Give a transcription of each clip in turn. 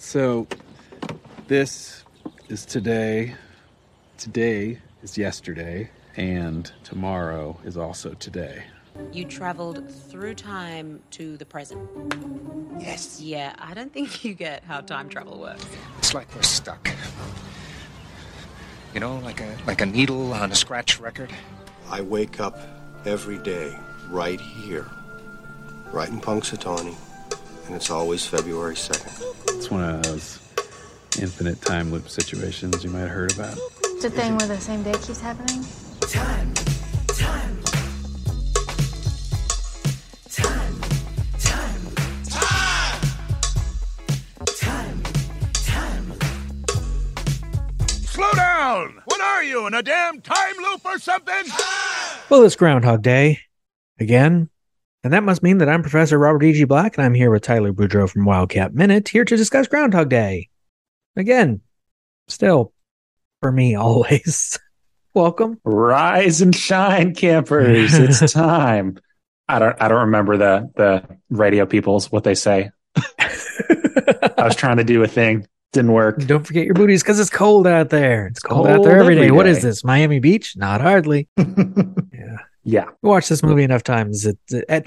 So, this is today. Today is yesterday, and tomorrow is also today. You traveled through time to the present. Yes. Yeah, I don't think you get how time travel works. It's like we're stuck. You know, like a like a needle on a scratch record. I wake up every day right here, right in Punxsutawney, and it's always February 2nd. It's one of those infinite time loop situations you might have heard about. It's a thing where the same day keeps happening. Time, time, time, time, time, time. Slow down! What are you, in a damn time loop or something? Well, it's Groundhog Day again. And that must mean that I'm Professor Robert E.G. Black, and I'm here with Tyler Boudreau from Wildcat Minute, here to discuss Groundhog Day. Again, still, for me, always. Welcome. Rise and shine, campers! It's time. I don't. I don't remember the the radio people's what they say. I was trying to do a thing, didn't work. Don't forget your booties because it's cold out there. It's cold, out there every every day. What is this? Miami Beach? Not hardly. yeah. Yeah, I watched this movie enough times. It, it,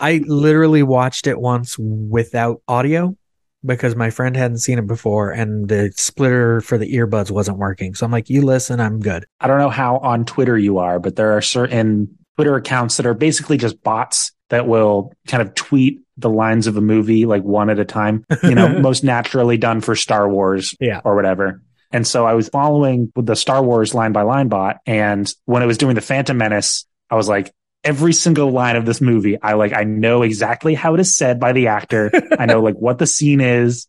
I literally watched it once without audio because my friend hadn't seen it before and the splitter for the earbuds wasn't working. So I'm like, you listen, I'm good. I don't know how on Twitter you are, but there are certain Twitter accounts that are basically just bots that will kind of tweet the lines of a movie like one at a time. You know, most naturally done for Star Wars Yeah. or whatever. And so I was following with the Star Wars line by line bot. And when it was doing the Phantom Menace, I was like, every single line of this movie, I like, I know exactly how it is said by the actor. I know like what the scene is.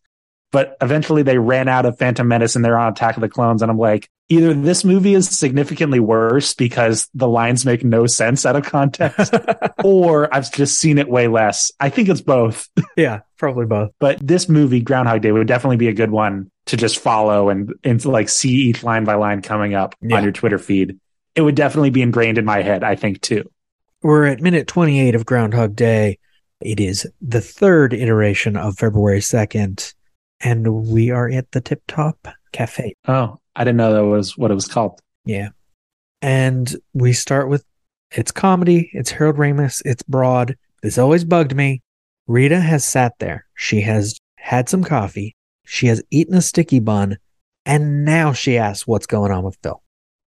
But eventually they ran out of Phantom Menace and they're on Attack of the Clones. And I'm like, either this movie is significantly worse because the lines make no sense out of context, or I've just seen it way less. I think it's both. Yeah, probably both. But this movie, Groundhog Day, would definitely be a good one to just follow and, and to like see each line by line coming up Yeah. on your Twitter feed. It would definitely be ingrained in my head, I think, too. We're at minute 28 of Groundhog Day. It is the third iteration of February 2nd, and we are at the Tip Top Cafe. Oh, I didn't know that was what it was called. Yeah. And we start with it's comedy, it's Harold Ramis, it's broad. This always bugged me. Rita has sat there. She has had some coffee. She has eaten a sticky bun. And now she asks what's going on with Phil.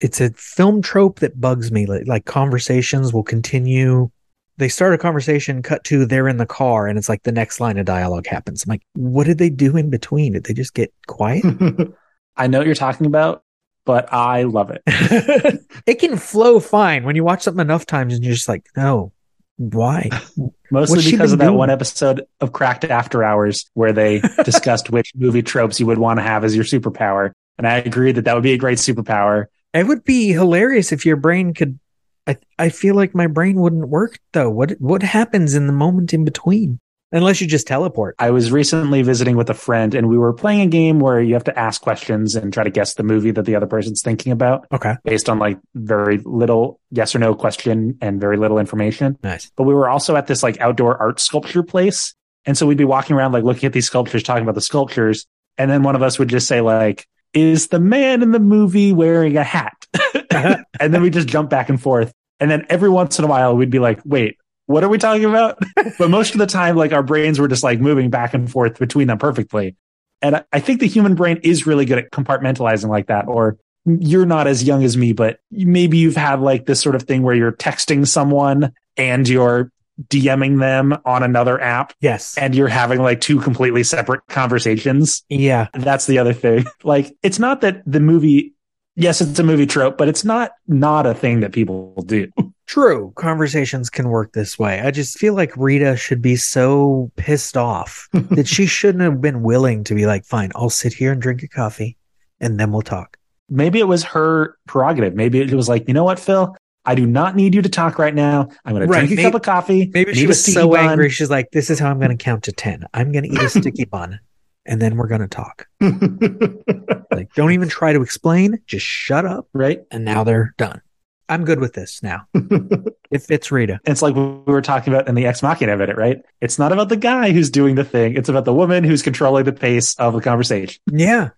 It's a film trope that bugs me. Like, like conversations will continue. They start a conversation, cut to they're in the car, and it's like the next line of dialogue happens. I'm like, what did they do in between? Did they just get quiet? I know what you're talking about, but I love it. it can flow fine when you watch something enough times and you're just like, no, why? Mostly What's because of that doing? one episode of Cracked After Hours where they discussed which movie tropes you would want to have as your superpower. And I agree that that would be a great superpower. It would be hilarious if your brain could. I I feel like my brain wouldn't work though. What what happens in the moment in between? Unless you just teleport. I was recently visiting with a friend and we were playing a game where you have to ask questions and try to guess the movie that the other person's thinking about Okay, based on like very little yes or no question and very little information. nice. But we were also at this like outdoor art sculpture place. And so we'd be walking around like looking at these sculptures, talking about the sculptures. And then one of us would just say like, is the man in the movie wearing a hat? Uh-huh. and then we just jump back and forth. And then every once in a while we'd be like, wait, what are we talking about? but most of the time, like our brains were just like moving back and forth between them perfectly. And I, I think the human brain is really good at compartmentalizing like that. Or you're not as young as me, but maybe you've had like this sort of thing where you're texting someone and you're DMing them on another app Yes. and you're having like two completely separate conversations. Yeah. That's the other thing. Like, it's not that the movie, yes, it's a movie trope, but it's not not a thing that people do. True. Conversations can work this way. I just feel like Rita should be so pissed off that she shouldn't have been willing to be like, fine, I'll sit here and drink a coffee and then we'll talk. Maybe it was her prerogative. Maybe it was like, you know what, Phil? I do not need you to talk right now. I'm going to Right. drink a cup of coffee. Maybe she was so bun." angry. She's like, this is how I'm going to count to 10. I'm going to eat a sticky bun and then we're going to talk. Like, don't even try to explain. Just shut up. right? And now they're done. I'm good with this now. it fits Rita. It's like we were talking about in the Ex Machina of it, right? It's not about the guy who's doing the thing. It's about the woman who's controlling the pace of the conversation. Yeah.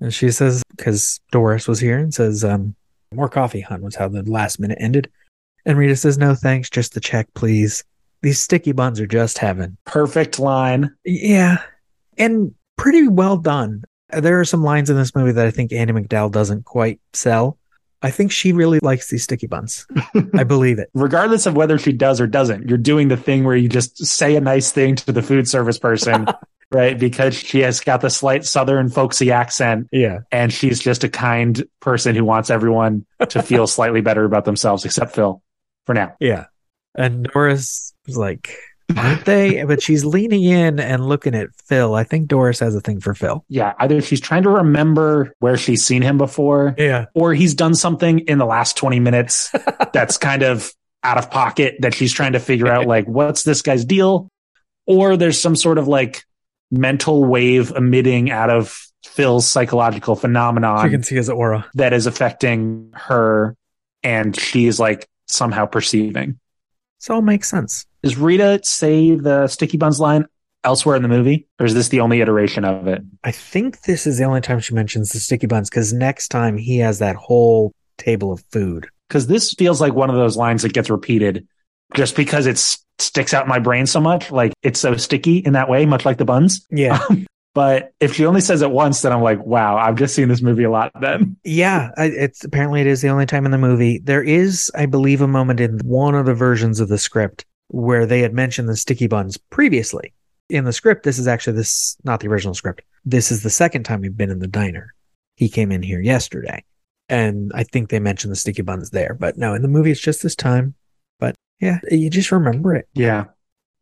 And she says, because Doris was here and says, um, more coffee, hun, was how the last minute ended. And Rita says, no thanks, just the check, please. These sticky buns are just heaven. Perfect line. Yeah. And pretty well done. There are some lines in this movie that I think Andie MacDowell doesn't quite sell. I think she really likes these sticky buns. I believe it. Regardless of whether she does or doesn't, you're doing the thing where you just say a nice thing to the food service person, right? Because she has got the slight southern folksy accent Yeah. and she's just a kind person who wants everyone to feel slightly better about themselves, except Phil for now. Yeah. And Doris was like, aren't they? But she's leaning in and looking at Phil. I think Doris has a thing for Phil. Yeah. Either she's trying to remember where she's seen him before Yeah. or he's done something in the last 20 minutes that's kind of out of pocket that she's trying to figure out like what's this guy's deal or there's some sort of like mental wave emitting out of Phil's psychological She phenomenon can see his aura. that is affecting her and she's like somehow perceiving. This all makes sense. Does Rita say the sticky buns line elsewhere in the movie or is this the only iteration of it? I think this is the only time she mentions the sticky buns because next time he has that whole table of food. because this feels like one of those lines that gets repeated just because it sticks out in my brain so much. Like it's so sticky in that way, much like the buns. Yeah. Um, but if she only says it once, then I'm like, wow, I've just seen this movie a lot then. Yeah, it's apparently it is the only time in the movie. There is, I believe, a moment in one of the versions of the script where they had mentioned the sticky buns previously. In the script, this is actually this not the original script. This is the second time we've been in the diner. He came in here yesterday, and I think they mentioned the sticky buns there. But no, in the movie, it's just this time. But yeah, you just remember it. Yeah.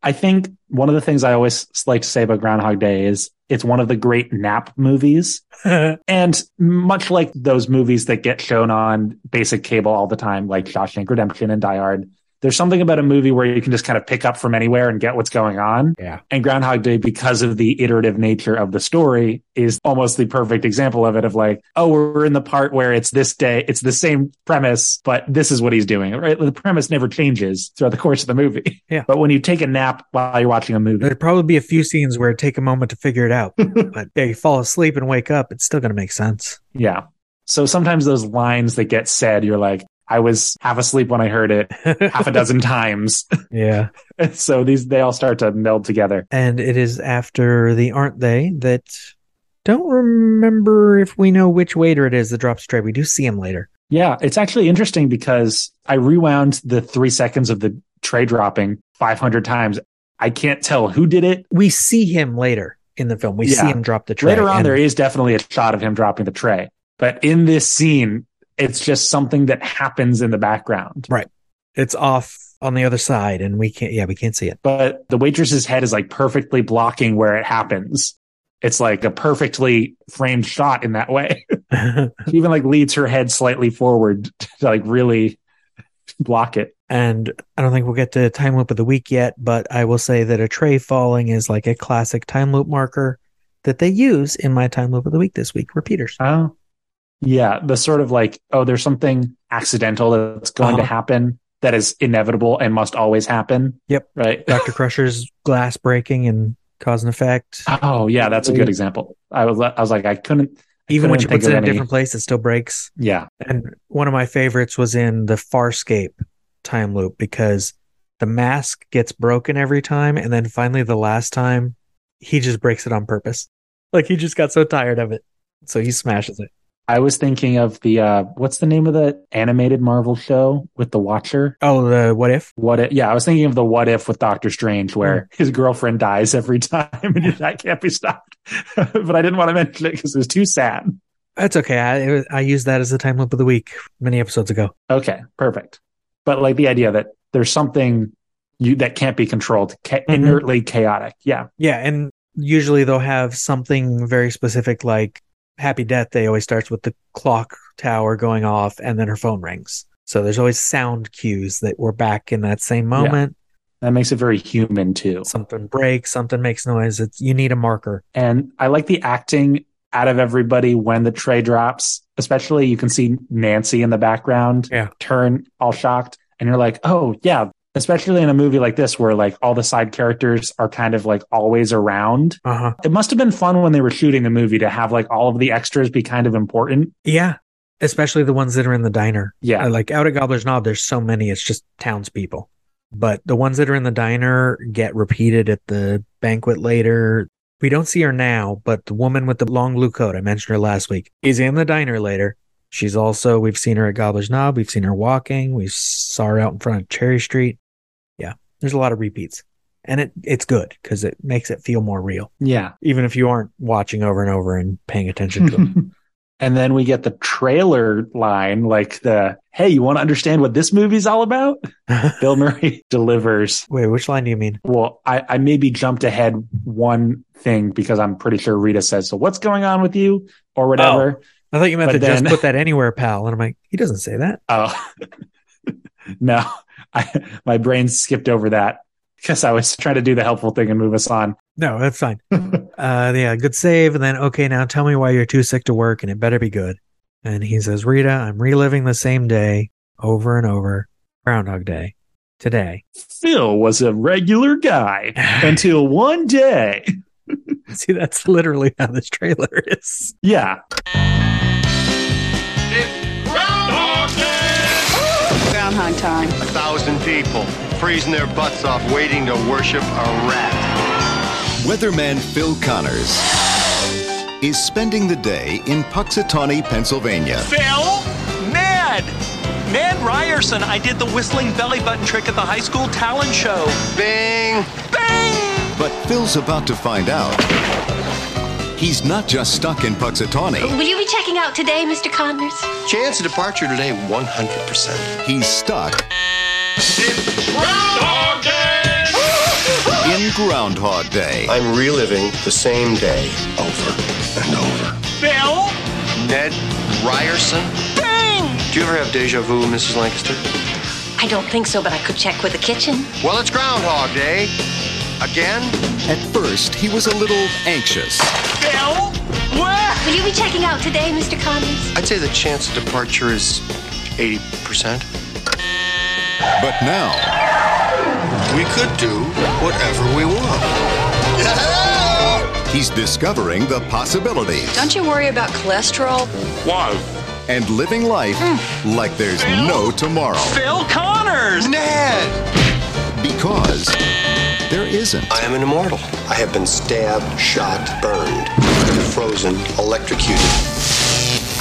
I think one of the things I always like to say about Groundhog Day is it's one of the great nap movies. And much like those movies that get shown on basic cable all the time, like Shawshank Redemption and Die Hard, there's something about a movie where you can just kind of pick up from anywhere and get what's going on. Yeah. And Groundhog Day, because of the iterative nature of the story, is almost the perfect example of it of like, oh, we're in the part where it's this day, it's the same premise, but this is what he's doing, right? The premise never changes throughout the course of the movie. Yeah. But when you take a nap while you're watching a movie, There'd probably be a few scenes where it take a moment to figure it out. but yeah, you fall asleep and wake up, it's still going to make sense. yeah. So sometimes those lines that get said, you're like, I was half asleep when I heard it half a dozen times. yeah. so these, they all start to meld together. And it is after the aren't they that don't remember if we know which waiter it is that drops tray. We do see him later. Yeah, it's actually interesting because I rewound the three seconds of the tray dropping 500 times. I can't tell who did it. We see him later in the film. We see him drop the tray. Later on, and- there is definitely a shot of him dropping the tray. But in this scene, it's just something that happens in the background. Right. It's off on the other side, and we can't. Yeah, we can't see it. But the waitress's head is like perfectly blocking where it happens. It's like a perfectly framed shot in that way. she even like leads her head slightly forward to like really block it. and I don't think we'll get to time loop of the week yet, but I will say that a tray falling is like a classic time loop marker that they use in my time loop of the week this week. Repeaters. Oh, yeah. The sort of like, oh, there's something accidental that's going to Uh-huh. happen that is inevitable and must always happen. Yep. Right. Dr. Crusher's glass breaking and cause and effect. Oh, yeah. That's a good example. I was, I was like, I couldn't, Even when she puts it in a different place, it still breaks. yeah. And one of my favorites was in the Farscape time loop because the mask gets broken every time. And then finally, the last time, he just breaks it on purpose. Like he just got so tired of it. So he smashes it. I was thinking of the, uh, what's the name of the animated Marvel show with the Watcher? Oh, the what if? What if, yeah, I was thinking of the what if with Doctor Strange where his girlfriend dies every time and that can't be stopped. but I didn't want to mention it because it was too sad. That's okay. I I used that as the time loop of the week many episodes ago. Okay, perfect. But like the idea that there's something you that can't be controlled, ca- Mhm. inertly chaotic. Yeah. Yeah, and usually they'll have something very specific like Happy Death Day always starts with the clock tower going off and then her phone rings. So there's always sound cues that we're back in that same moment. That makes it very human too. Something breaks, something makes noise. It's you need a marker. And I like the acting out of everybody when the tray drops. Especially you can see Nancy in the background Yeah. turn all shocked. And you're like, oh, yeah. Especially in a movie like this where like all the side characters are kind of like always around. Uh huh. It must have been fun when they were shooting the movie to have like all of the extras be kind of important. Yeah. Especially the ones that are in the diner. Yeah. Uh, like out at Gobbler's Knob, there's so many, it's just townspeople. But the ones that are in the diner get repeated at the banquet later. We don't see her now, but the woman with the long blue coat, I mentioned her last week, is in the diner later. She's also, we've seen her at Gobbler's Knob. We've seen her walking. We saw her out in front of Cherry Street. Yeah. There's a lot of repeats. And it, it's good because it makes it feel more real, Yeah. even if you aren't watching over and over and paying attention to it. and then we get the trailer line like the, hey, you want to understand what this movie's all about? Bill Murray delivers. Wait, which line do you mean? Well, I, I maybe jumped ahead one thing because I'm pretty sure Rita says, so what's going on with you or whatever. Oh, I thought you meant But to just put that anywhere, pal. And I'm like, he doesn't say that. Oh, no, I, my brain skipped over that because I was trying to do the helpful thing and move us on. No, that's fine. uh, yeah, good save. And then, okay, now tell me why you're too sick to work and it better be good. And he says, Rita, I'm reliving the same day over and over. Groundhog Day. Today. Phil was a regular guy until one day. See, that's literally how this trailer is. Yeah. Groundhog time. A thousand people freezing their butts off waiting to worship a rat. Weatherman Phil Connors is spending the day in Punxsutawney, Pennsylvania. Phil? Ned! Ned Ryerson, I did the whistling belly button trick at the high school talent show. Bing! Bang! But Phil's about to find out he's not just stuck in Punxsutawney. Will you be checking out today, Mr. Connors? Chance of departure today 100%. He's stuck in Groundhog Day. I'm reliving the same day over and over. Phil? Ned Ryerson? Bang! Do you ever have deja vu, Mrs. Lancaster? I don't think so, but I could check with the kitchen. Well, it's Groundhog Day. Again? At first, he was a little anxious. Phil? What? Will you be checking out today, Mr. Connors? I'd say the chance of departure is 80%. But now, We could do whatever we want. he's discovering the possibilities Don't you worry about cholesterol? Why? and living life mm. like there's no tomorrow. Phil Connors! Ned! Because there isn't. I am an immortal. I have been stabbed, shot, burned, frozen, electrocuted.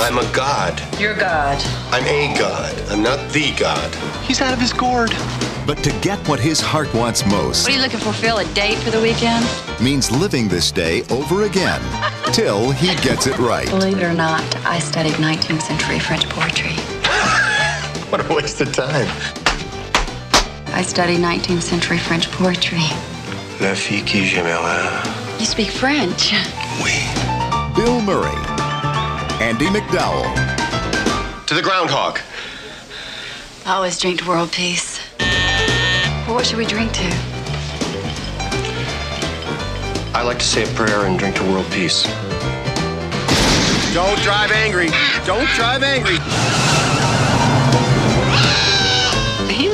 I'm a god. You're God. I'm a god. I'm not the god. He's out of his gourd. But to get what his heart wants most What are you looking for, Phil? A date for the weekend? means living this day over again till he gets it right. Believe it or not, I studied 19th century French poetry. What a waste of time. I study 19th century French poetry. La fille qui j'aimerais. You speak French? Oui. Bill Murray, Andie MacDowell, To the groundhog. I always drink to world peace. Well, what should we drink to? I like to say a prayer and drink to world peace. Don't drive angry. Don't drive angry.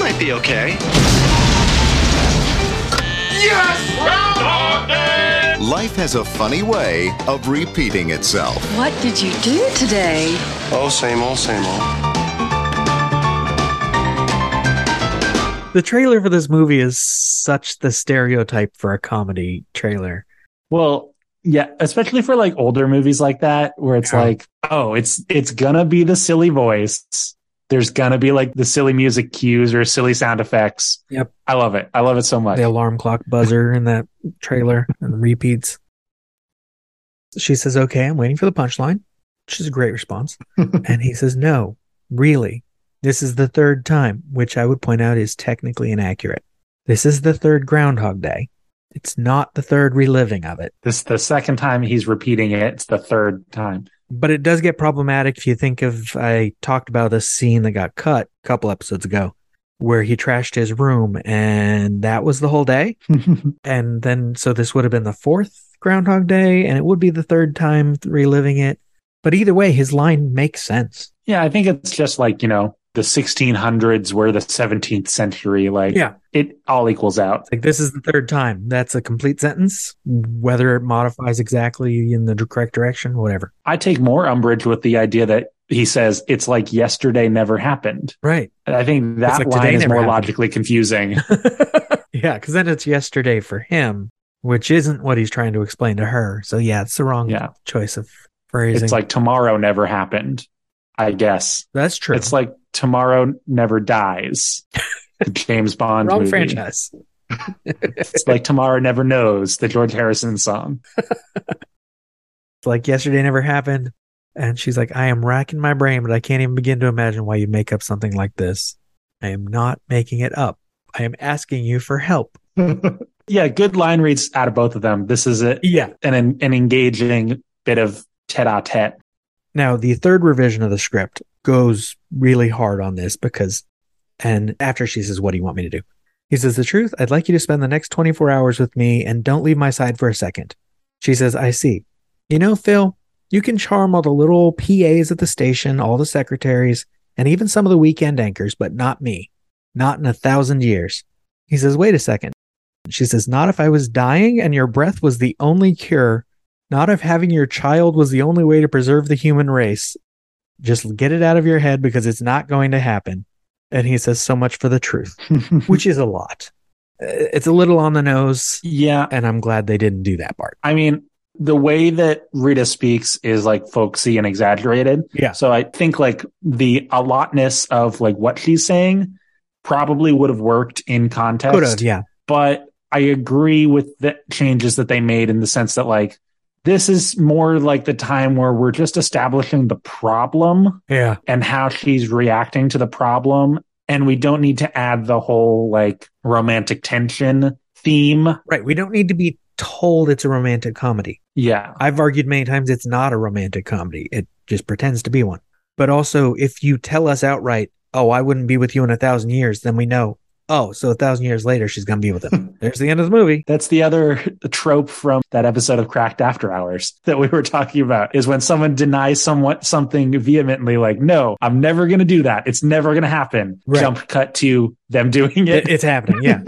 Might be okay. Life has a funny way of repeating itself. What did you do today? Oh, same old, same old. The trailer for this movie is such the stereotype for a comedy trailer. Well, yeah, especially for like older movies like that, where it's Yeah. like, oh, it's it's gonna be the silly voice. There's gonna be like the silly music cues or silly sound effects. Yep. I love it. I love it so much. The alarm clock buzzer in that trailer and the repeats. She says, Okay, I'm waiting for the punchline, which is a great response. and he says, No, really. This is the third time, which I would point out is technically inaccurate. This is the third Groundhog Day. It's not the third reliving of it. This is the second time he's repeating it. It's the third time. But it does get problematic if you think of I talked about this scene that got cut a couple episodes ago where he trashed his room and that was the whole day. and then so this would have been the fourth Groundhog Day, and it would be the third time reliving it. But either way, his line makes sense. Yeah, I think it's just like, you know, the 1600s were the 17th century. Like, Yeah. it all equals out. Like this is the third time. That's a complete sentence. Whether it modifies exactly in the correct direction, whatever. I take more umbrage with the idea that he says it's like yesterday never happened. Right. And I think that like line is more happened. logically confusing. Yeah, because then it's yesterday for him, which isn't what he's trying to explain to her. So yeah, it's the wrong Yeah. choice of phrasing. it's like tomorrow never happened, I guess. that's true. It's like tomorrow never dies. The James Bond wrong movie. franchise. It's like tomorrow never knows, the George Harrison song. It's like yesterday never happened. And she's like, I am racking my brain, but I can't even begin to imagine why you make up something like this. I am not making it up. I am asking you for help. yeah, good line reads out of both of them. This is a, Yeah. an an engaging bit of tete-a-tete. Now, the third revision of the script goes really hard on this because, and after she says, What do you want me to do? He says, The truth, I'd like you to spend the next 24 hours with me and don't leave my side for a second. She says, I see. You know, Phil, you can charm all the little PAs at the station, all the secretaries, and even some of the weekend anchors, but not me. Not in a thousand years. He says, Wait a second. She says, Not if I was dying and your breath was the only cure. Not if having your child was the only way to preserve the human race. Just get it out of your head because it's not going to happen. And he says, So much for the truth, which is a lot. Uh, It's a little on the nose. Yeah. And I'm glad they didn't do that part. I mean, the way that Rita speaks is like folksy and exaggerated. Yeah. So I think like the a lotness of like what she's saying probably would have worked in context. Could have, yeah. But I agree with the changes that they made in the sense that like this is more like the time where we're just establishing the problem Yeah. and how she's reacting to the problem. And we don't need to add the whole like romantic tension theme. Right. We don't need to be told it's a romantic comedy. Yeah. I've argued many times it's not a romantic comedy. It just pretends to be one. But also, if you tell us outright, oh, I wouldn't be with you in a thousand years, then we know, oh, so a thousand years later, she's going to be with him. There's the end of the movie. That's the other trope from that episode of Cracked After Hours that we were talking about is when someone denies someone something vehemently, like, no, I'm never going to do that. It's never going to happen. Right. Jump cut to them doing it. It- it's happening. Yeah.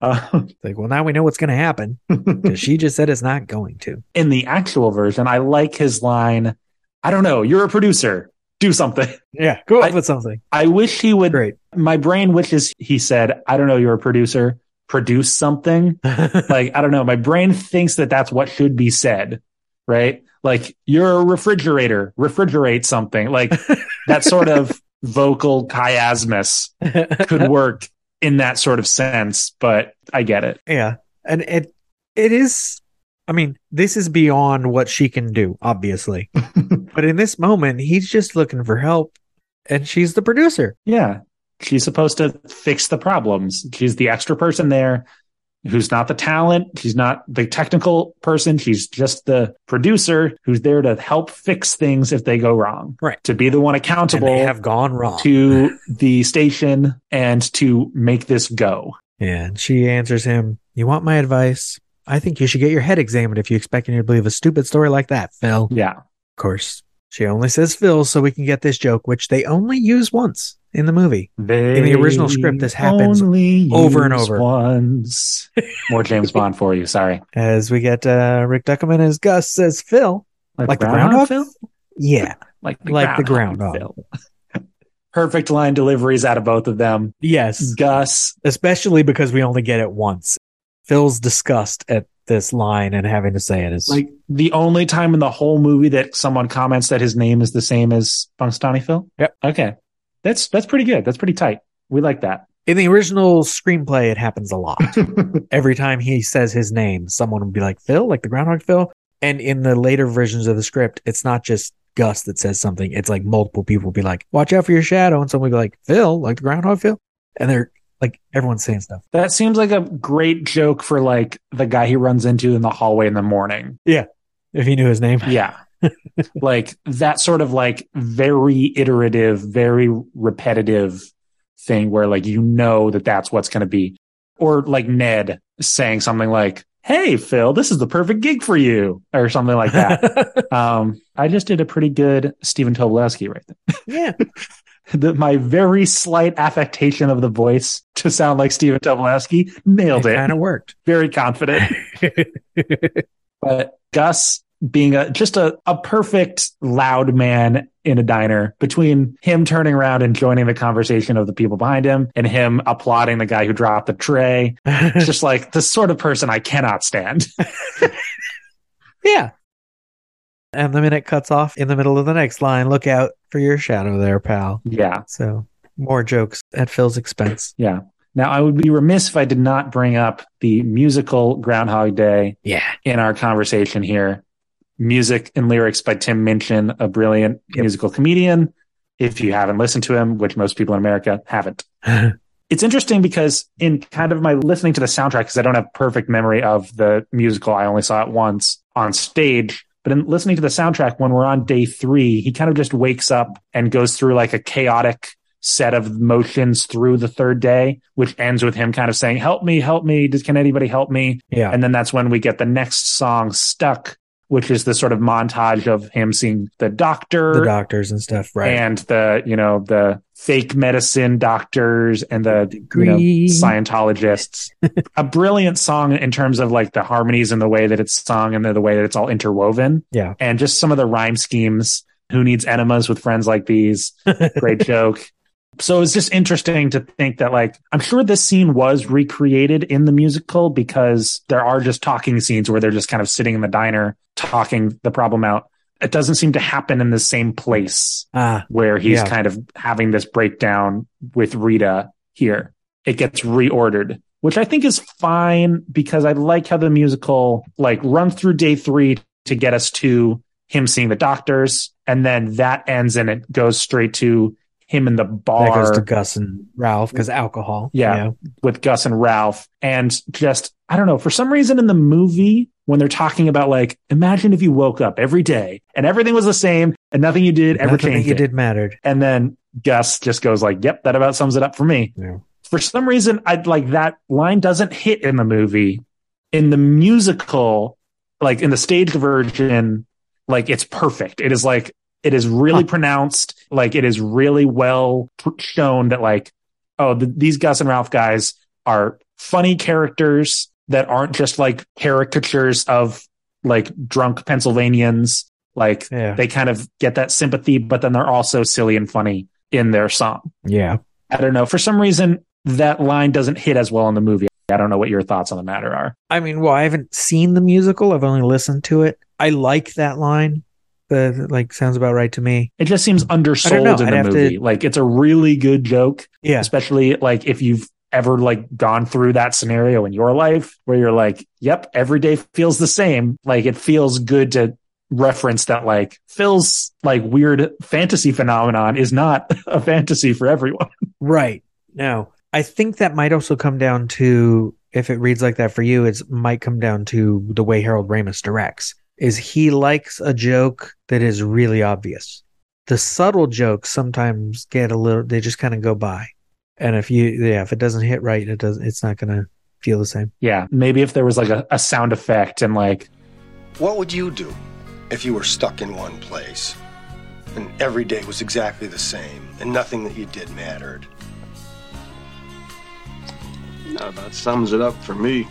Uh, like, well, now we know what's going to happen because she just said it's not going to. in the actual version, I like his line. I don't know. You're a producer. Do something. Yeah. Go up with something. I wish he would. Great. My brain wishes he said, I don't know. You're a producer. Produce something. like, I don't know. My brain thinks that that's what should be said. Right. Like you're a refrigerator, refrigerate something like that sort of vocal chiasmus could work in that sort of sense, but I get it. Yeah. And it it is I mean, this is beyond what she can do, obviously. but in this moment, he's just looking for help and she's the producer. Yeah. She's supposed to fix the problems. She's the extra person there who's not the talent. She's not the technical person. She's just the producer who's there to help fix things if they go wrong. Right. To be the one And accountable they have gone wrong. to the station and to make this go. Yeah, and she answers him, You want my advice? I think you should get your head examined if you expect me to believe a stupid story like that, Phil. Yeah. Of course, she only says Phil so we can get this joke, which they only use once in the movie. They In the original script, this happens over and over. Once. More James Bond for you. Sorry. As we get uh, Rick Ducommun as Gus says Phil. Like the groundhog? Phil? Yeah. Like the Like the groundhog. groundhog. Phil. Perfect line deliveries out of both of them. Yes. Gus. Especially because we only get it once. Phil's disgust at this line and having to say it is Like the only time in the whole movie that someone comments that his name is the same as Punxsutawney Phil. Yep. Okay. That's that's pretty good. That's pretty tight. We like that. in the original screenplay, it happens a lot. Every time he says his name, someone will be like, Phil, like the Groundhog Phil. And in the later versions of the script, it's not just Gus that says something. It's like multiple people be like, watch out for your shadow. And someone will be like, Phil, like the Groundhog Phil. And they're like, everyone's saying stuff. That seems like a great joke for like the guy he runs into in the hallway in the morning. Yeah. If he knew his name. Yeah. like that sort of like very iterative, very repetitive thing where like you know that that's what's going to be. Or like Ned saying something like, "Hey, Phil, this is the perfect gig for you," or something like that. um, I just did a pretty good Stephen Tobolowsky right there. Yeah. the, my very slight affectation of the voice to sound like Stephen Tobolowsky nailed it. Kind of worked. Very confident. but Gus being a just a, a perfect loud man in a diner between him turning around and joining the conversation of the people behind him and him applauding the guy who dropped the tray. it's just like the sort of person I cannot stand. Yeah. And the minute cuts off in the middle of the next line. Look out for your shadow there, pal. yeah. So more jokes at Phil's expense. Yeah. Now I would be remiss if I did not bring up the musical Groundhog Day Yeah. in our conversation here. Music and lyrics by Tim Minchin, a brilliant musical comedian. If you haven't listened to him, which most people in America haven't, it's interesting because in kind of my listening to the soundtrack, because I don't have perfect memory of the musical, I only saw it once on stage. But in listening to the soundtrack, when we're on day three, he kind of just wakes up and goes through like a chaotic set of motions through the third day, which ends with him kind of saying, help me, help me. Does, can anybody help me? Yeah. And then that's when we get the next song stuck, which is the sort of montage of him seeing the doctor The doctors and stuff, right? and the, you know, the fake medicine doctors and the you know, Scientologists. a brilliant song in terms of like the harmonies and the way that it's sung and the, the way that it's all interwoven. Yeah. And just some of the rhyme schemes. Who needs enemas with friends like these? Great joke. So it's just interesting to think that like I'm sure this scene was recreated in the musical because there are just talking scenes where they're just kind of sitting in the diner talking the problem out. It doesn't seem to happen in the same place Ah, where he's Yeah. kind of having this breakdown with Rita here. It gets reordered, which I think is fine because I like how the musical like runs through day three to get us to him seeing the doctors. And then that ends and it goes straight to him in the that bar goes to Gus and Ralph because alcohol. yeah, with Gus and Ralph. And just, I don't know, for some reason in the movie, when they're talking about like, imagine if you woke up every day and everything was the same and nothing you did ever Nothing changed. you it. did mattered. And then Gus just goes like, yep, that about sums it up for me. Yeah. For some reason, I'd like that line doesn't hit in the movie. In the musical, like in the stage version, like it's perfect. It is like, it is really pronounced. Like it is really well pr- shown that like, oh, th these Gus and Ralph guys are funny characters that aren't just like caricatures of like drunk Pennsylvanians. Like Yeah. they kind of get that sympathy, but then they're also silly and funny in their song. Yeah. I don't know. For some reason, that line doesn't hit as well in the movie. I don't know what your thoughts on the matter are. I mean, well, I haven't seen the musical. I've only listened to it. I like that line. The like sounds about right to me. It just seems undersold in I'd the have to- movie. Like it's a really good joke, Yeah. especially like if you've ever like gone through that scenario in your life where you're like, yep, every day feels the same. Like it feels good to reference that like Phil's like weird fantasy phenomenon is not a fantasy for everyone. Right. No. I think that might also come down to if it reads like that for you, it might come down to the way Harold Ramis directs. Is he likes a joke that is really obvious. The subtle jokes sometimes get a little they just kind of go by. And if you yeah, if it doesn't hit right, it doesn't it's not gonna feel the same. Yeah. Maybe if there was like a, a sound effect and like, What would you do if you were stuck in one place and every day was exactly the same and nothing that you did mattered? That about sums it up for me.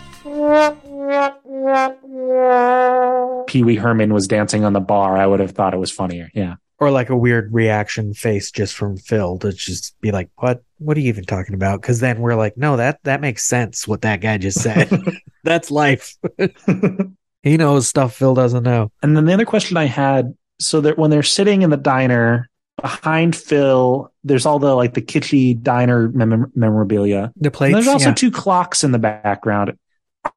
Pee Wee Herman was dancing on the bar, I would have thought it was funnier. Yeah. Or like a weird reaction face just from Phil to just be like, What what are you even talking about? Because then we're like, No, that that makes sense what that guy just said. That's life. he knows stuff Phil doesn't know. And then the other question I had so that when they're sitting in the diner behind Phil, there's all the like the kitschy diner mem- memorabilia. The And plates. there's also yeah. two clocks in the background.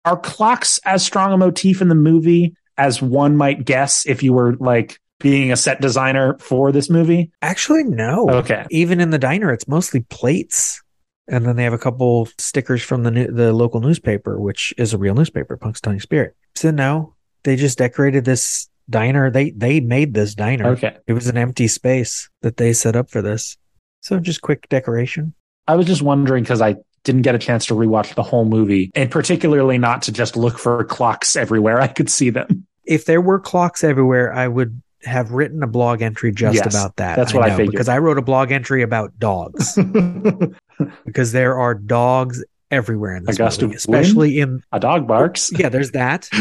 Are clocks as strong a motif in the movie as one might guess if you were like being a set designer for this movie? Actually, no. Okay. Even in the diner, it's mostly plates. And then they have a couple stickers from the new, the local newspaper, which is a real newspaper, Punk's Punxsutawney Spirit. So no, they just decorated this diner. They they made this diner. Okay. It was an empty space that they set up for this. So just quick decoration. I was just wondering because I didn't get a chance to rewatch the whole movie, and particularly not to just look for clocks everywhere I could see them. If there were clocks everywhere, I would have written a blog entry just Yes, about that. that's what I know, figured. because I wrote a blog entry about dogs because there are dogs everywhere in this movie, especially in A dog barks. yeah. There's that.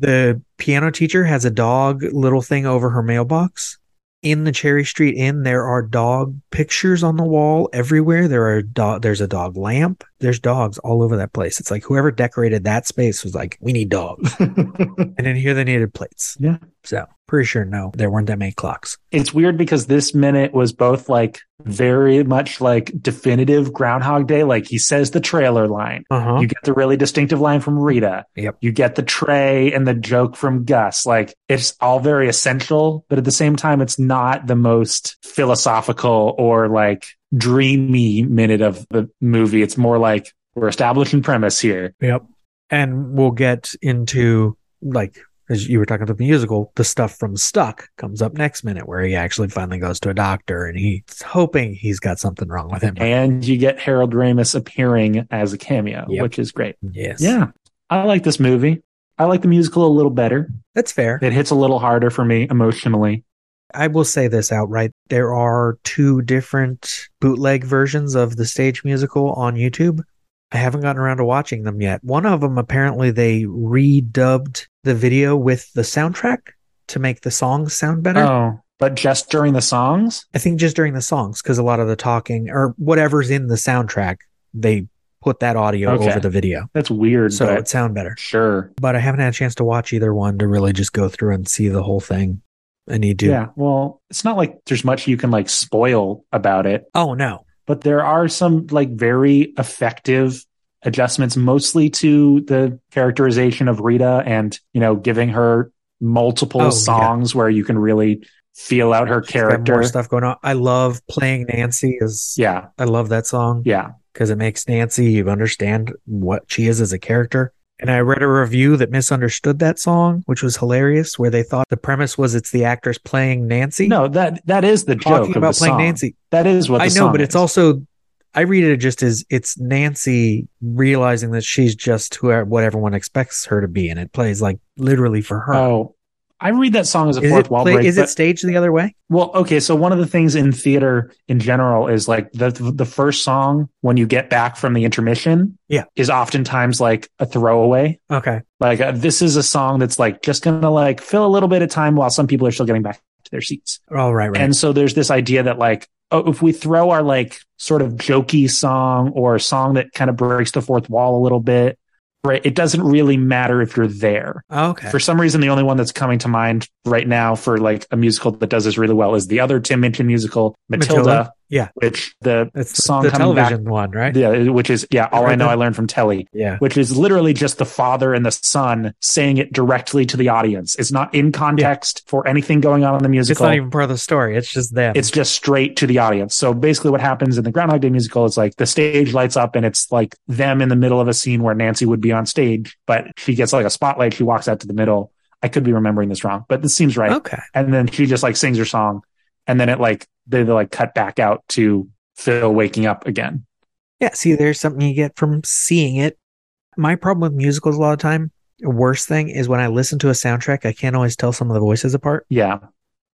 the piano teacher has a dog little thing over her mailbox. In the Cherry Street Inn, there are dog pictures on the wall everywhere. There are dog. There's a dog lamp. There's dogs all over that place. It's like whoever decorated that space was like, we need dogs. and in here they needed plates. Yeah. So pretty sure no, there weren't that many clocks. It's weird because this minute was both like very much like definitive Groundhog Day. Like he says the trailer line. Uh-huh. You get the really distinctive line from Rita. Yep. You get the tray and the joke from Gus. Like it's all very essential, but at the same time, it's not the most philosophical or like dreamy minute of the movie. It's more like we're establishing premise here. Yep. And we'll get into like as you were talking about the musical, the stuff from Stuck comes up next minute where he actually finally goes to a doctor and he's hoping he's got something wrong with him. And you get Harold Ramis appearing as a cameo, Yep. which is great. Yes. Yeah. I like this movie. I like the musical a little better. That's fair. It hits a little harder for me emotionally. I will say this outright. There are two different bootleg versions of the stage musical on YouTube. I haven't gotten around to watching them yet. One of them, apparently, they redubbed the video with the soundtrack to make the songs sound better. Oh, but just during the songs? I think just during the songs, because a lot of the talking or whatever's in the soundtrack, they put that audio Okay. over the video. That's weird. So it sound better. Sure. But I haven't had a chance to watch either one to really just go through and see the whole thing. I need to. Yeah. Well, it's not like there's much you can like spoil about it, Oh no. but there are some like very effective adjustments, mostly to the characterization of Rita and, you know, giving her multiple Oh, yeah. songs where you can really feel out her Got character. more stuff going on. I love playing Nancy. Is Yeah. I love that song. Yeah. because it makes Nancy you understand what she is as a character. And I read a review that misunderstood that song, which was hilarious, where they thought the premise was it's the actress playing Nancy. No, that that is the talking joke about of the playing song. Nancy. That is what the I know, but it's also I read it just as it's Nancy realizing that she's just who what everyone expects her to be, and it plays like literally for her. Oh, I read that song as a is fourth wall play- break. is but- it staged the other way? Well, okay. So one of the things in theater in general is like the the first song when you get back from the intermission, Yeah. is oftentimes like a throwaway. Okay. Like uh, this is a song that's like just gonna like fill a little bit of time while some people are still getting back to their seats. All right, right. And so there's this idea that like, oh, Oh, if we throw our like sort of jokey song or a song that kind of breaks the fourth wall a little bit, right? It doesn't really matter if you're there. Oh, okay. For some reason, the only one that's coming to mind right now for like a musical that does this really well is the other Tim Minchin musical, Matilda, Matilda? Yeah. which the song the coming back- television one, right? yeah, which is yeah, all I, know. I learned from Telly. Yeah. Which is literally just the father and the son saying it directly to the audience. It's not in context for anything going on in the musical. It's not even part of the story. It's just them. It's just straight to the audience. So basically, what happens in the Groundhog Day musical is like the stage lights up and it's like them in the middle of a scene where Nancy would be on stage, but she gets like a spotlight. She walks out to the middle. I could be remembering this wrong, but this seems right. okay. And then she just like sings her song, and then it like they they, like cut back out to Phil waking up again. Yeah, see, there's something you get from seeing it. My problem with musicals a lot of time, worst thing is when I listen to a soundtrack, I can't always tell some of the voices apart. Yeah,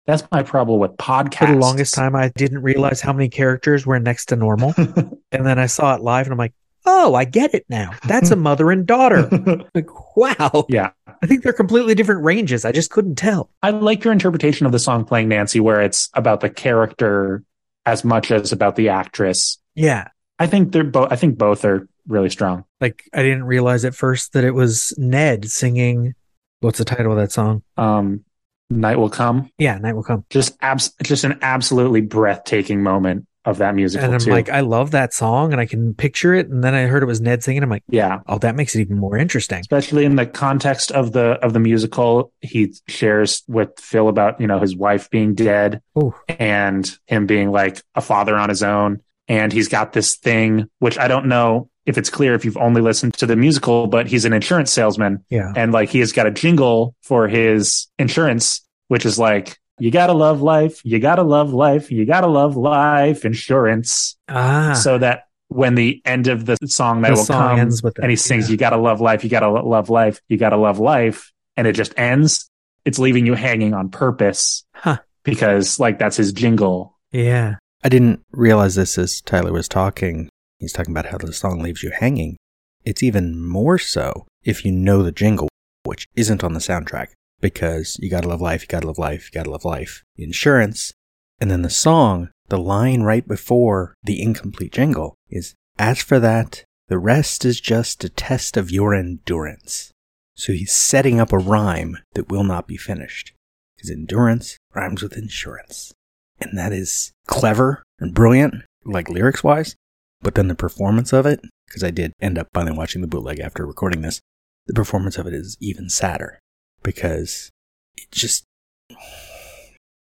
that's my problem with podcasts. For the longest time, I didn't realize how many characters were next to normal. and then I saw it live and I'm like, oh, I get it now. That's a mother and daughter. like, wow. Yeah. I think they're completely different ranges. I just couldn't tell. I like your interpretation of the song playing Nancy, where it's about the character as much as about the actress. Yeah. I think they're both. I think both are really strong. Like, I didn't realize at first that it was Ned singing. What's the title of that song? Um, Night will come. Yeah, Night Will Come. Just abs- just an absolutely breathtaking moment of that musical And I'm too. like, I love that song and I can picture it. And then I heard it was Ned singing. I'm like, yeah, oh, that makes it even more interesting. especially in the context of the of the musical, he shares with Phil about you know his wife being dead Ooh. and him being like a father on his own, and he's got this thing which I don't know if it's clear if you've only listened to the musical, but he's an insurance salesman, Yeah. and like he has got a jingle for his insurance, which is like. You gotta love life. You gotta love life. You gotta love life insurance. Ah. so that when the end of the song that The will song come ends with that, and he sings, yeah. you gotta love life, you gotta love life, you gotta love life. And it just ends. It's leaving you hanging on purpose Huh. because like that's his jingle. Yeah. I didn't realize this as Tyler was talking. He's talking about how the song leaves you hanging. It's even more so if you know the jingle, which isn't on the soundtrack, because you gotta love life, you gotta love life, you gotta love life, insurance. And then the song, the line right before the incomplete jingle is, As for that, the rest is just a test of your endurance. So he's setting up a rhyme that will not be finished. Because endurance rhymes with insurance. And that is clever and brilliant, like lyrics wise. But then the performance of it, because I did end up finally watching the bootleg after recording this, the performance of it is even sadder. Because it just.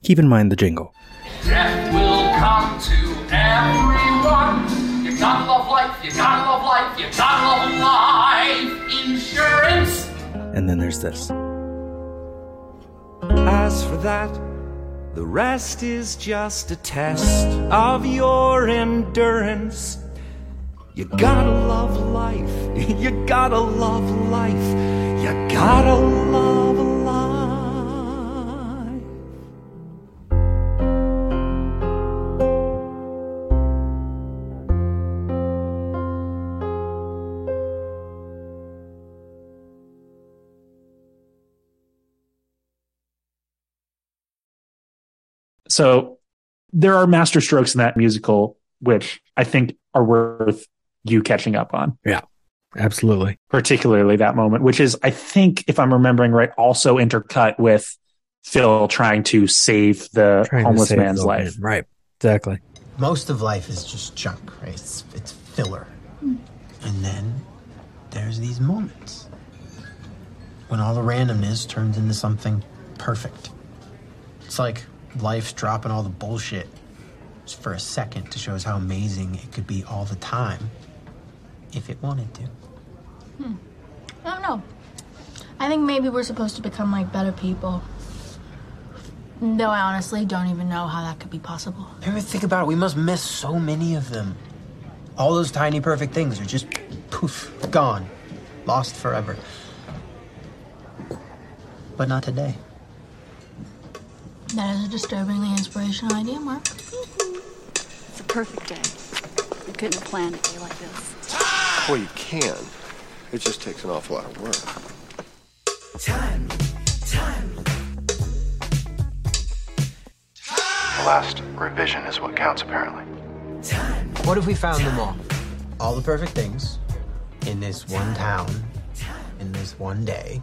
Keep in mind the jingle. Death will come to everyone. You gotta love life, you gotta love life, you gotta love life insurance. And then there's this. As for that, the rest is just a test of your endurance. You gotta love life. You gotta love life. You gotta love life. So there are master strokes in that musical, which I think are worth you catching up on. Yeah. Absolutely. Particularly that moment, which is, I think, if I'm remembering right, also intercut with Phil trying to save the Trying homeless save man's the life. man. Right. Exactly. Most of life is just junk, right? It's, it's filler. Hmm. And then there's these moments when all the randomness turns into something perfect. It's like life's dropping all the bullshit just for a second to show us how amazing it could be all the time if it wanted to. Hmm. I don't know. I think maybe we're supposed to become like better people. Though I honestly don't even know how that could be possible. Ever think about it? We must miss so many of them. All those tiny perfect things are just poof, gone, lost forever. But not today. That is a disturbingly inspirational idea, Mark. It's a perfect day. You couldn't have planned a day like this. Well, you can. It just takes an awful lot of work. Time, time. The last revision is what counts, apparently. Time. What if we found them all? All the perfect things in this one town, in this one day.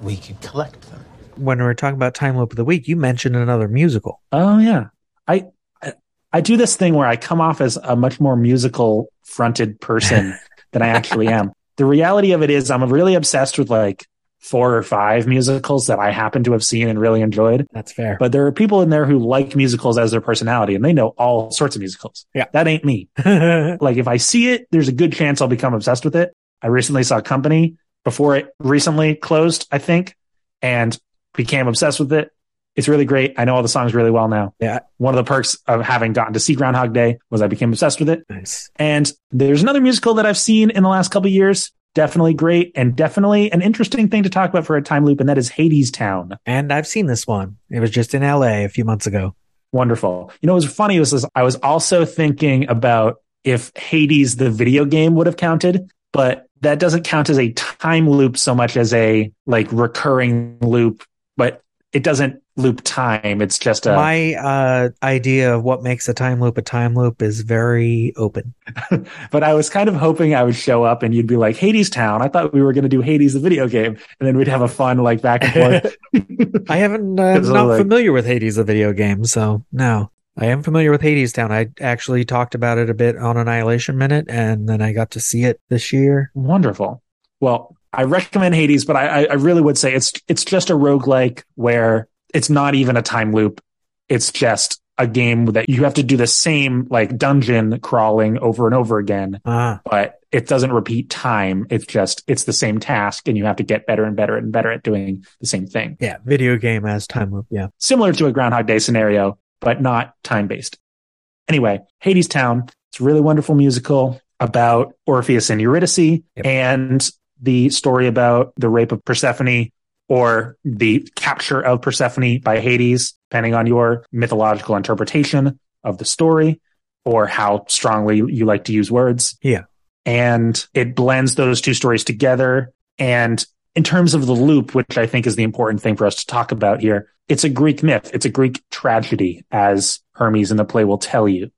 We could collect them. When we were talking about Time Loop of the Week, you mentioned another musical. Oh yeah. I, I I do this thing where I come off as a much more musical fronted person than I actually am. The reality of it is I'm really obsessed with like four or five musicals that I happen to have seen and really enjoyed. That's fair. But there are people in there who like musicals as their personality and they know all sorts of musicals. Yeah. That ain't me. like if I see it, there's a good chance I'll become obsessed with it. I recently saw Company before it recently closed, I think, and became obsessed with it. It's really great. I know all the songs really well now. Yeah. One of the perks of having gotten to see Groundhog Day was I became obsessed with it. Nice. And there's another musical that I've seen in the last couple of years. Definitely great and definitely an interesting thing to talk about for a time loop, and that is Hadestown. And I've seen this one. It was just in LA a few months ago. Wonderful. You know, what was funny was this, I was also thinking about if Hades, the video game, would have counted, but that doesn't count as a time loop so much as a like recurring loop, but it doesn't loop time. It's just a My uh, idea of what makes a time loop a time loop is very open. but I was kind of hoping I would show up and you'd be like, Hadestown. I thought we were going to do Hades, the video game. And then we'd have a fun, like, back and forth. I haven't, uh, not like- familiar with Hades, the video game, so no. I am familiar with Hadestown. I actually talked about it a bit on Annihilation Minute, and then I got to see it this year. Wonderful. Well, I recommend Hades, but I, I- I really would say it's it's just a roguelike where it's not even a time loop. It's just a game that you have to do the same like dungeon crawling over and over again, Ah, but it doesn't repeat time. It's just it's the same task and you have to get better and better and better at doing the same thing. yeah, video game as time loop. Yeah. Similar to a Groundhog Day scenario, but not time based. Anyway, Hadestown, It's a really wonderful musical about Orpheus and Eurydice and the story about the rape of Persephone or the capture of Persephone by Hades, depending on your mythological interpretation of the story or how strongly you like to use words. Yeah. And it blends those two stories together. And in terms of the loop, which I think is the important thing for us to talk about here, it's a Greek myth. It's a Greek tragedy, as Hermes in the play will tell you.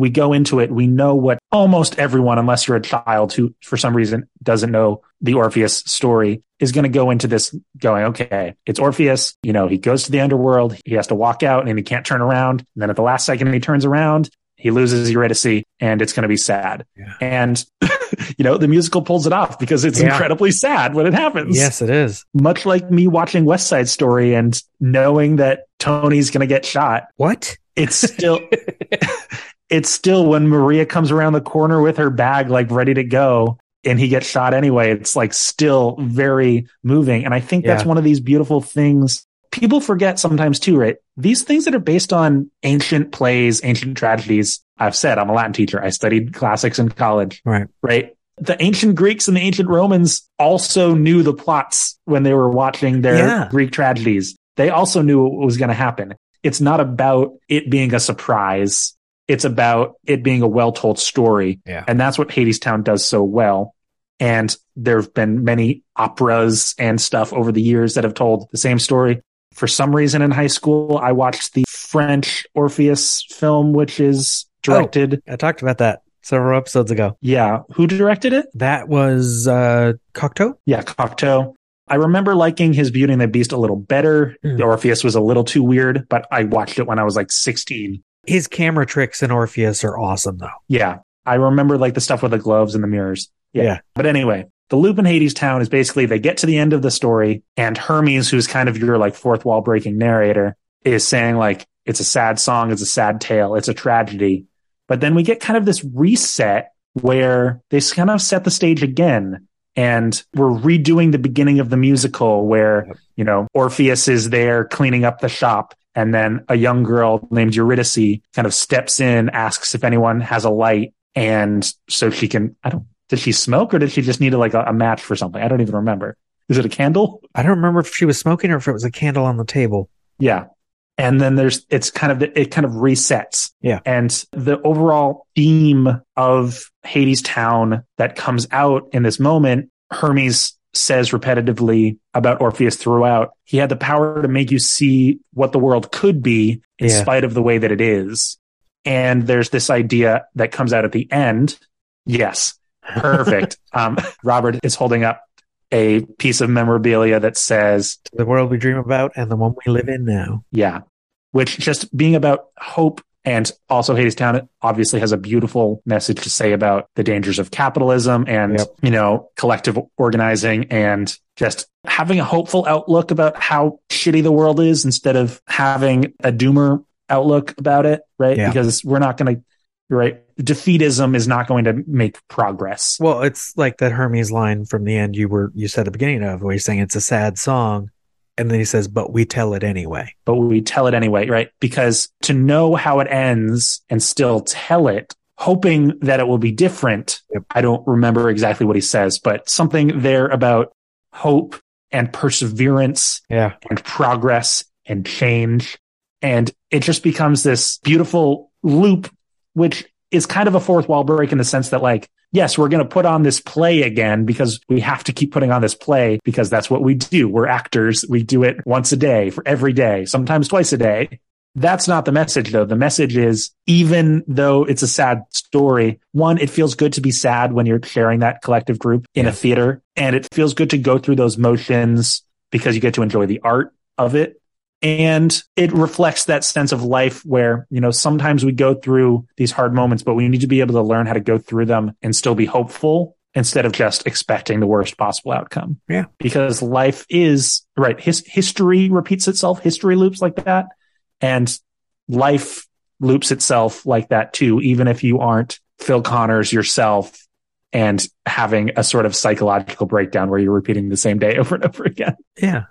We go into it. We know what almost everyone, unless you're a child who for some reason doesn't know the Orpheus story, is going to go into this going, okay, it's Orpheus. You know, he goes to the underworld. He has to walk out and he can't turn around. And then at the last second, he turns around. He loses Eurydice and it's going to be sad. Yeah. And, you know, the musical pulls it off because it's Yeah. incredibly sad when it happens Yes, it is. much like me watching West Side Story and knowing that Tony's going to get shot. What? It's still, it's still when Maria comes around the corner with her bag, like ready to go and he gets shot anyway. It's like still very moving. And I think that's one of these beautiful things people forget sometimes too, right? These things that are based on ancient plays, ancient tragedies. I've said I'm a Latin teacher. I studied classics in college Right. right? The ancient Greeks and the ancient Romans also knew the plots when they were watching their Yeah. Greek tragedies. They also knew what was going to happen. It's not about it being a surprise. It's about it being a well told story. Yeah. And that's what Hadestown does so well. And there have been many operas and stuff over the years that have told the same story. For some reason in high school, I watched the French Orpheus film, which is directed. I talked about that several episodes ago. Yeah. Who directed it? That was uh Cocteau? Yeah, Cocteau. I remember liking his Beauty and the Beast a little better. Hmm. The Orpheus was a little too weird, but I watched it when I was like 16. His camera tricks in Orpheus are awesome though. Yeah. I remember like the stuff with the gloves and the mirrors. Yeah. Yeah. But anyway, the loop in Hadestown is basically they get to the end of the story and Hermes, who's kind of your like fourth wall breaking narrator, is saying like, it's a sad song, it's a sad tale, it's a tragedy. But then we get kind of this reset where they kind of set the stage again. And we're redoing the beginning of the musical where, you know, Orpheus is there cleaning up the shop. And then a young girl named Eurydice kind of steps in, asks if anyone has a light. And so she can, I don't, did she smoke or did she just need like a, a match for something? I don't even remember. Is it a candle? I don't remember if she was smoking or if it was a candle on the table. Yeah. And then there's, it's kind of, it kind of resets. Yeah. And the overall theme of Hadestown that comes out in this moment, Hermes says repetitively about Orpheus throughout. He had the power to make you see what the world could be in Yeah. spite of the way that it is. And there's this idea that comes out at the end. Yes. Perfect. um, Robert is holding up a piece of memorabilia that says, The world we dream about and the one we live in now. yeah. Which just being about hope and also Hadestown obviously has a beautiful message to say about the dangers of capitalism and, Yep. you know, collective organizing and just having a hopeful outlook about how shitty the world is instead of having a doomer outlook about it, right? Yeah. Because we're not going to, right? Defeatism is not going to make progress. Well, it's like that Hermes line from the end you were you said at the beginning of where he's saying it's a sad song. And then he says, but we tell it anyway. but we tell it anyway, right? Because to know how it ends and still tell it, hoping that it will be different. I don't remember exactly what he says, but something there about hope and perseverance Yeah. and progress and change. And it just becomes this beautiful loop, which is kind of a fourth wall break in the sense that like, yes, we're going to put on this play again because we have to keep putting on this play because that's what we do. We're actors. We do it once a day for every day, sometimes twice a day. That's not the message though. The message is even though it's a sad story, one, it feels good to be sad when you're sharing that collective group in a theater and it feels good to go through those motions because you get to enjoy the art of it. And it reflects that sense of life where, you know, sometimes we go through these hard moments, but we need to be able to learn how to go through them and still be hopeful instead of just expecting the worst possible outcome. Yeah. Because life is right. His history repeats itself. History loops like that and life loops itself like that too, even if you aren't Phil Connors yourself and having a sort of psychological breakdown where you're repeating the same day over and over again. Yeah.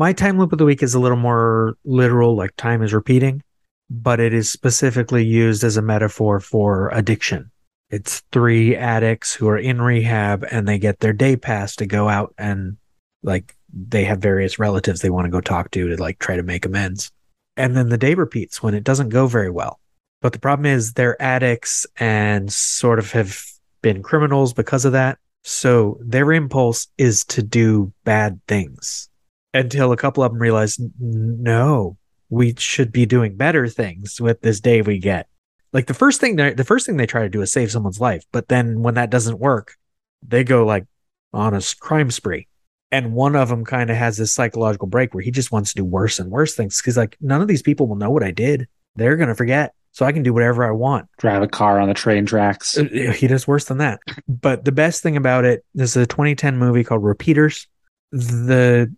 My time loop of the week is a little more literal, like time is repeating. but it is specifically used as a metaphor for addiction. It's three addicts who are in rehab and they get their day pass to go out and like they have various relatives they want to go talk to to like try to make amends. And then the day repeats when it doesn't go very well. But the problem is they're addicts and sort of have been criminals because of that. So their impulse is to do bad things until a couple of them realize, no, we should be doing better things with this day we get. Like the first thing they the first thing they try to do is save someone's life, but then when that doesn't work, they go like on a crime spree. And one of them kind of has this psychological break where he just wants to do worse and worse things because like none of these people will know what I did. They're gonna forget, so I can do whatever I want. Drive a car on the train tracks. Uh, He does worse than that. But the best thing about it this is a 2010 movie called Repeaters. The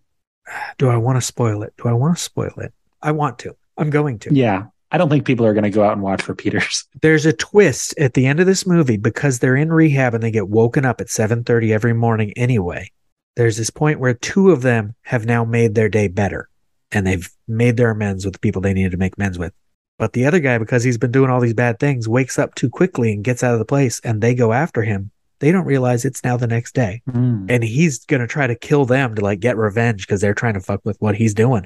do I want to spoil it? Do I want to spoil it? I want to. I'm going to. Yeah. I don't think people are going to go out and watch repeaters. There's a twist at the end of this movie because they're in rehab and they get woken up at 7:30 every morning anyway. There's this point where two of them have now made their day better and they've made their amends with the people they needed to make amends with. But the other guy because he's been doing all these bad things wakes up too quickly and gets out of the place and they go after him. They don't realize it's now the next day. Hmm. And he's going to try to kill them to like get revenge because they're trying to fuck with what he's doing.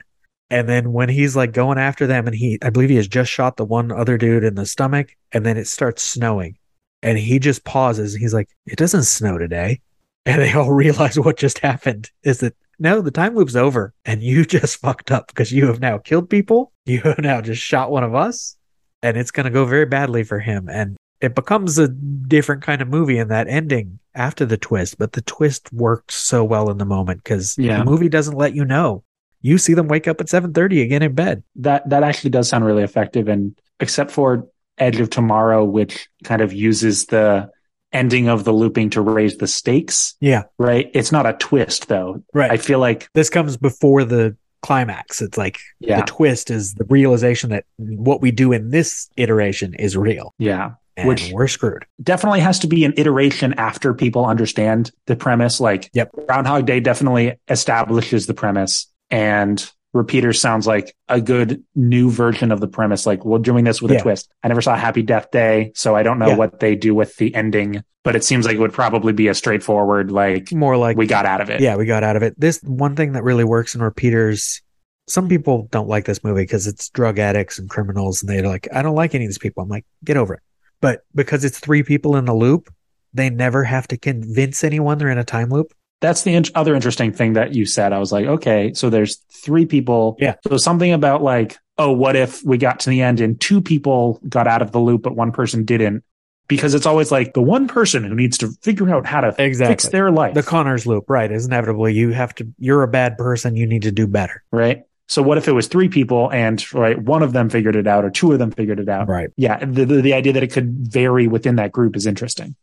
And then when he's like going after them, and he, I believe he has just shot the one other dude in the stomach, and then it starts snowing. And he just pauses and he's like, It doesn't snow today. And they all realize what just happened is that no, the time loop's over and you just fucked up because you have now killed people. You have now just shot one of us, and it's going to go very badly for him. And it becomes a different kind of movie in that ending after the twist, but the twist worked so well in the moment because Yeah. the movie doesn't let you know. You see them wake up at 7:30 again in bed. That that actually does sound really effective and except for Edge of Tomorrow which kind of uses the ending of the looping to raise the stakes, Yeah. right? It's not a twist though. Right. I feel like This comes before the climax. It's like Yeah. the twist is the realization that what we do in this iteration is real. yeah, And which we're screwed. definitely has to be an iteration after people understand the premise. Like Yep. Groundhog Day definitely establishes the premise and Repeater sounds like a good new version of the premise. Like we're doing this with Yeah. a twist. I never saw Happy Death Day, so I don't know Yeah. what they do with the ending, but it seems like it would probably be a straightforward, like More like we got out of it. Yeah, we got out of it. This one thing that really works in repeaters. Some people don't like this movie because it's drug addicts and criminals, and they're like, I don't like any of these people. I'm like, get over it. But because it's three people in the loop, they never have to convince anyone they're in a time loop. That's the in- other interesting thing that you said. I was like, okay, so there's three people. Yeah. So something about like, oh, what if we got to the end and two people got out of the loop, but one person didn't? Because it's always like the one person who needs to figure out how to fix their life. The Connors loop, right? Is inevitably you have to. You're a bad person. You need to do better. right? So what if it was three people and right one of them figured it out or two of them figured it out? Right. Yeah. The the, the idea that it could vary within that group is interesting.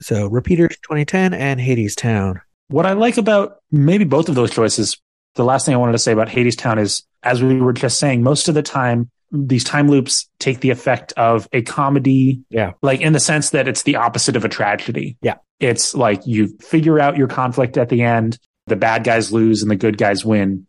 So repeaters 2010 and Hadestown. What I like about maybe both of those choices, the last thing I wanted to say about Hadestown is, as we were just saying, most of the time these time loops take the effect of a comedy, Yeah. like in the sense that it's the opposite of a tragedy. Yeah. It's like you figure out your conflict at the end, the bad guys lose and the good guys win.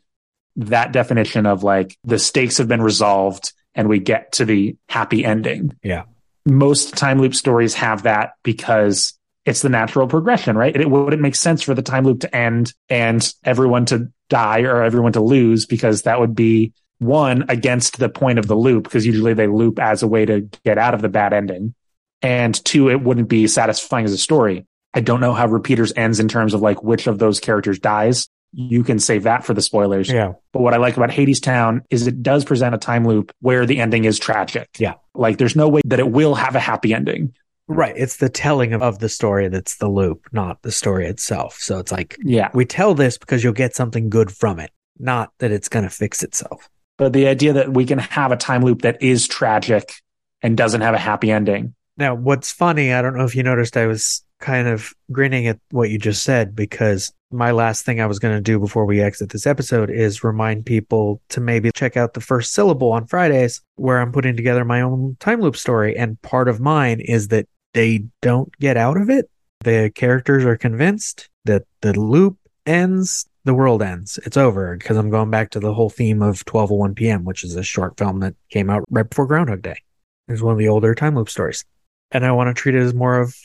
That definition of like the stakes have been resolved and we get to the happy ending. Yeah. Most time loop stories have that because it's the natural progression, right? It wouldn't make sense for the time loop to end and everyone to die or everyone to lose because that would be one against the point of the loop because usually they loop as a way to get out of the bad ending. And two, it wouldn't be satisfying as a story. I don't know how repeaters ends in terms of like which of those characters dies. You can save that for the spoilers. Yeah. But what I like about Hadestown is it does present a time loop where the ending is tragic. Yeah. Like there's no way that it will have a happy ending. Right. It's the telling of, of the story that's the loop, not the story itself. So it's like, Yeah. we tell this because you'll get something good from it, not that it's going to fix itself. But the idea that we can have a time loop that is tragic and doesn't have a happy ending. Now, what's funny, I don't know if you noticed, I was kind of grinning at what you just said because my last thing I was going to do before we exit this episode is remind people to maybe check out the first syllable on Fridays where I'm putting together my own time loop story. And part of mine is that they don't get out of it. The characters are convinced that the loop ends the world ends. It's over because I'm going back to the whole theme of 12:01 p.m., which is a short film that came out right before Groundhog Day. It's one of the older time loop stories, and I want to treat it as more of,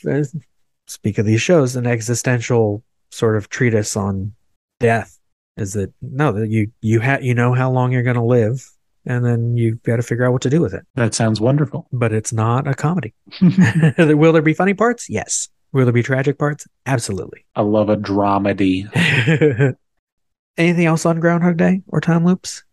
speak of these shows, an existential sort of treatise on death. Is that no that you you have you know how long you're going to live, and then you've got to figure out what to do with it. That sounds wonderful. But it's not a comedy. Will there be funny parts? Yes. Will there be tragic parts? Absolutely. I love a dramedy. Anything else on Groundhog Day or time loops?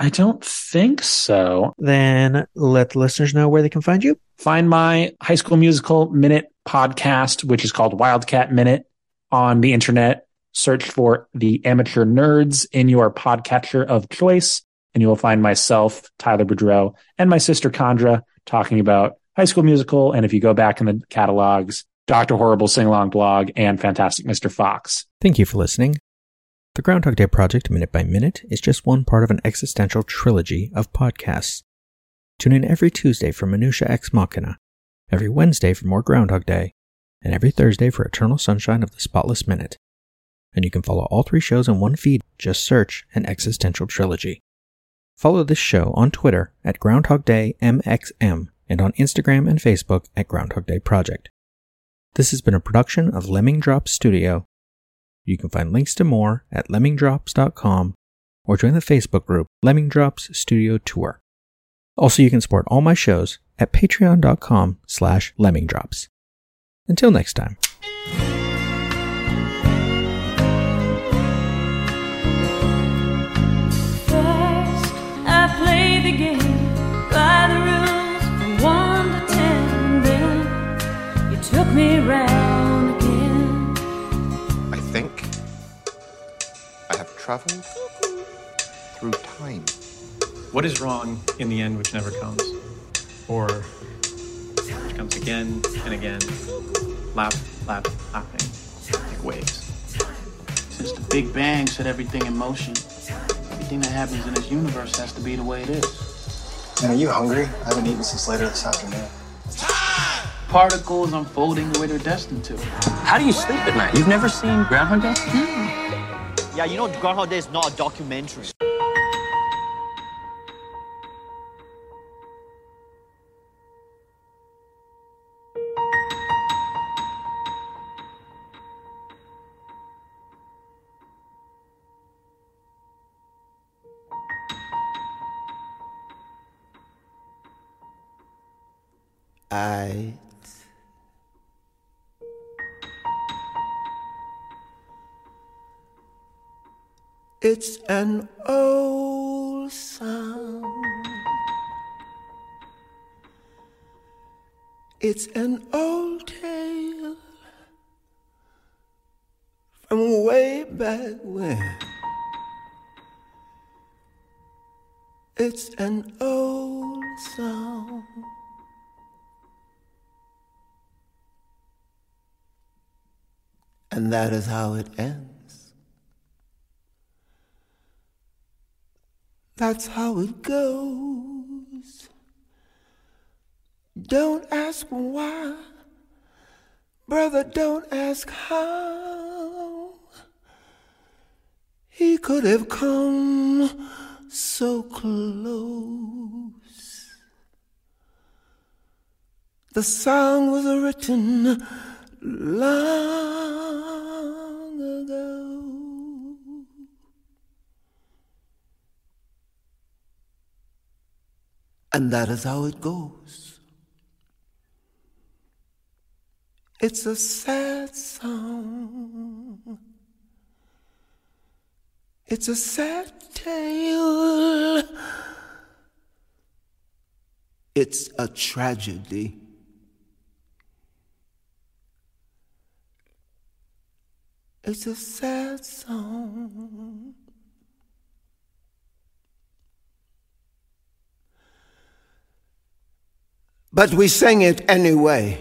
I don't think so. Then let the listeners know where they can find you. Find my High School Musical Minute podcast, which is called Wildcat Minute, on the internet. Search for the Amateur Nerds in your podcatcher of choice, and you will find myself, Tyler Boudreau, and my sister Condra talking about High School Musical. And if you go back in the catalogs, Dr. Horrible Sing Along blog and Fantastic Mr. Fox. Thank you for listening. The Groundhog Day Project Minute by Minute is just one part of an existential trilogy of podcasts. Tune in every Tuesday for Minutia Ex Machina, every Wednesday for more Groundhog Day, and every Thursday for Eternal Sunshine of the Spotless Minute. And you can follow all three shows in one feed. Just search an existential trilogy. Follow this show on Twitter at Groundhog Day MXM and on Instagram and Facebook at Groundhog Day Project. This has been a production of Lemming Drops Studio. You can find links to more at lemmingdrops.com or join the Facebook group Lemming Drops Studio Tour. Also, you can support all my shows at patreon.com slash lemmingdrops. Until next time. First, I play the game by the rules from one to ten. Then you took me round again. I think I have traveled through time. What is wrong in the end which never comes? Or which comes again and again, lap, lap, lapping, like waves? Since the Big Bang set everything in motion, everything that happens in this universe has to be the way it is. Man, are you hungry? I haven't eaten since later this afternoon. Particles unfolding the way they're destined to. How do you sleep at night? You've never seen Groundhog Day? Yeah, you know Groundhog Day is not a documentary. It's an old song. It's an old tale from way back when. It's an old song. And that is how it ends. That's how it goes. Don't ask why, brother, don't ask how. He could have come so close. The song was written long ago. And that is how it goes. It's a sad song. It's a sad tale. It's a tragedy. It's a sad song. But we sing it anyway.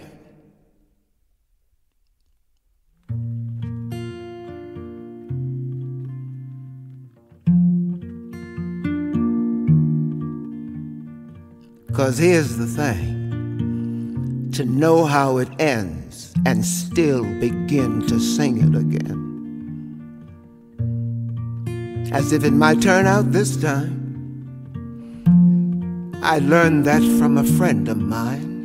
Because here's the thing to know how it ends and still begin to sing it again as if it might turn out this time. I learned that from a friend of mine.